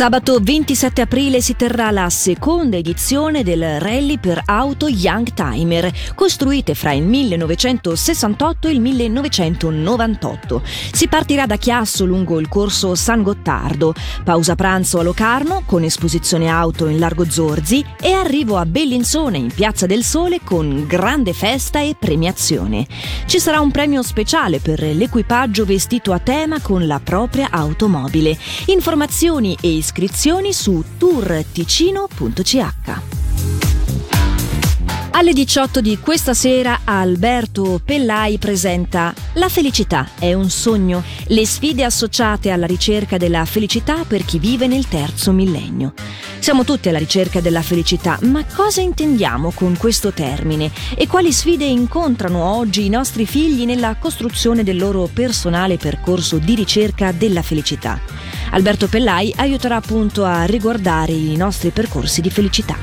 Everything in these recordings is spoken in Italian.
Sabato 27 aprile si terrà la seconda edizione del rally per auto Young Timer, costruite fra il 1968 e il 1998. Si partirà da Chiasso lungo il corso San Gottardo, pausa pranzo a Locarno con esposizione auto in Largo Zorzi e arrivo a Bellinzone in Piazza del Sole con grande festa e premiazione. Ci sarà un premio speciale per l'equipaggio vestito a tema con la propria automobile. Informazioni e iscrizioni su tourticino.ch. Alle 18 di questa sera Alberto Pellai presenta La felicità è un sogno, le sfide associate alla ricerca della felicità per chi vive nel terzo millennio. Siamo tutti alla ricerca della felicità, ma cosa intendiamo con questo termine e quali sfide incontrano oggi i nostri figli nella costruzione del loro personale percorso di ricerca della felicità? Alberto Pellai aiuterà appunto a riguardare i nostri percorsi di felicità.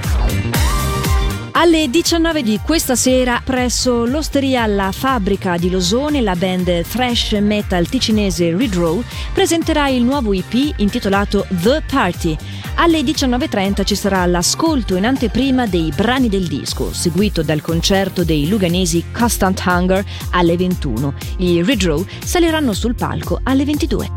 Alle 19 di questa sera, presso l'osteria La Fabbrica di Losone, la band thrash metal ticinese Redraw presenterà il nuovo EP intitolato The Party. Alle 19.30 ci sarà l'ascolto in anteprima dei brani del disco, seguito dal concerto dei luganesi Constant Hunger alle 21. I Redraw saliranno sul palco alle 22.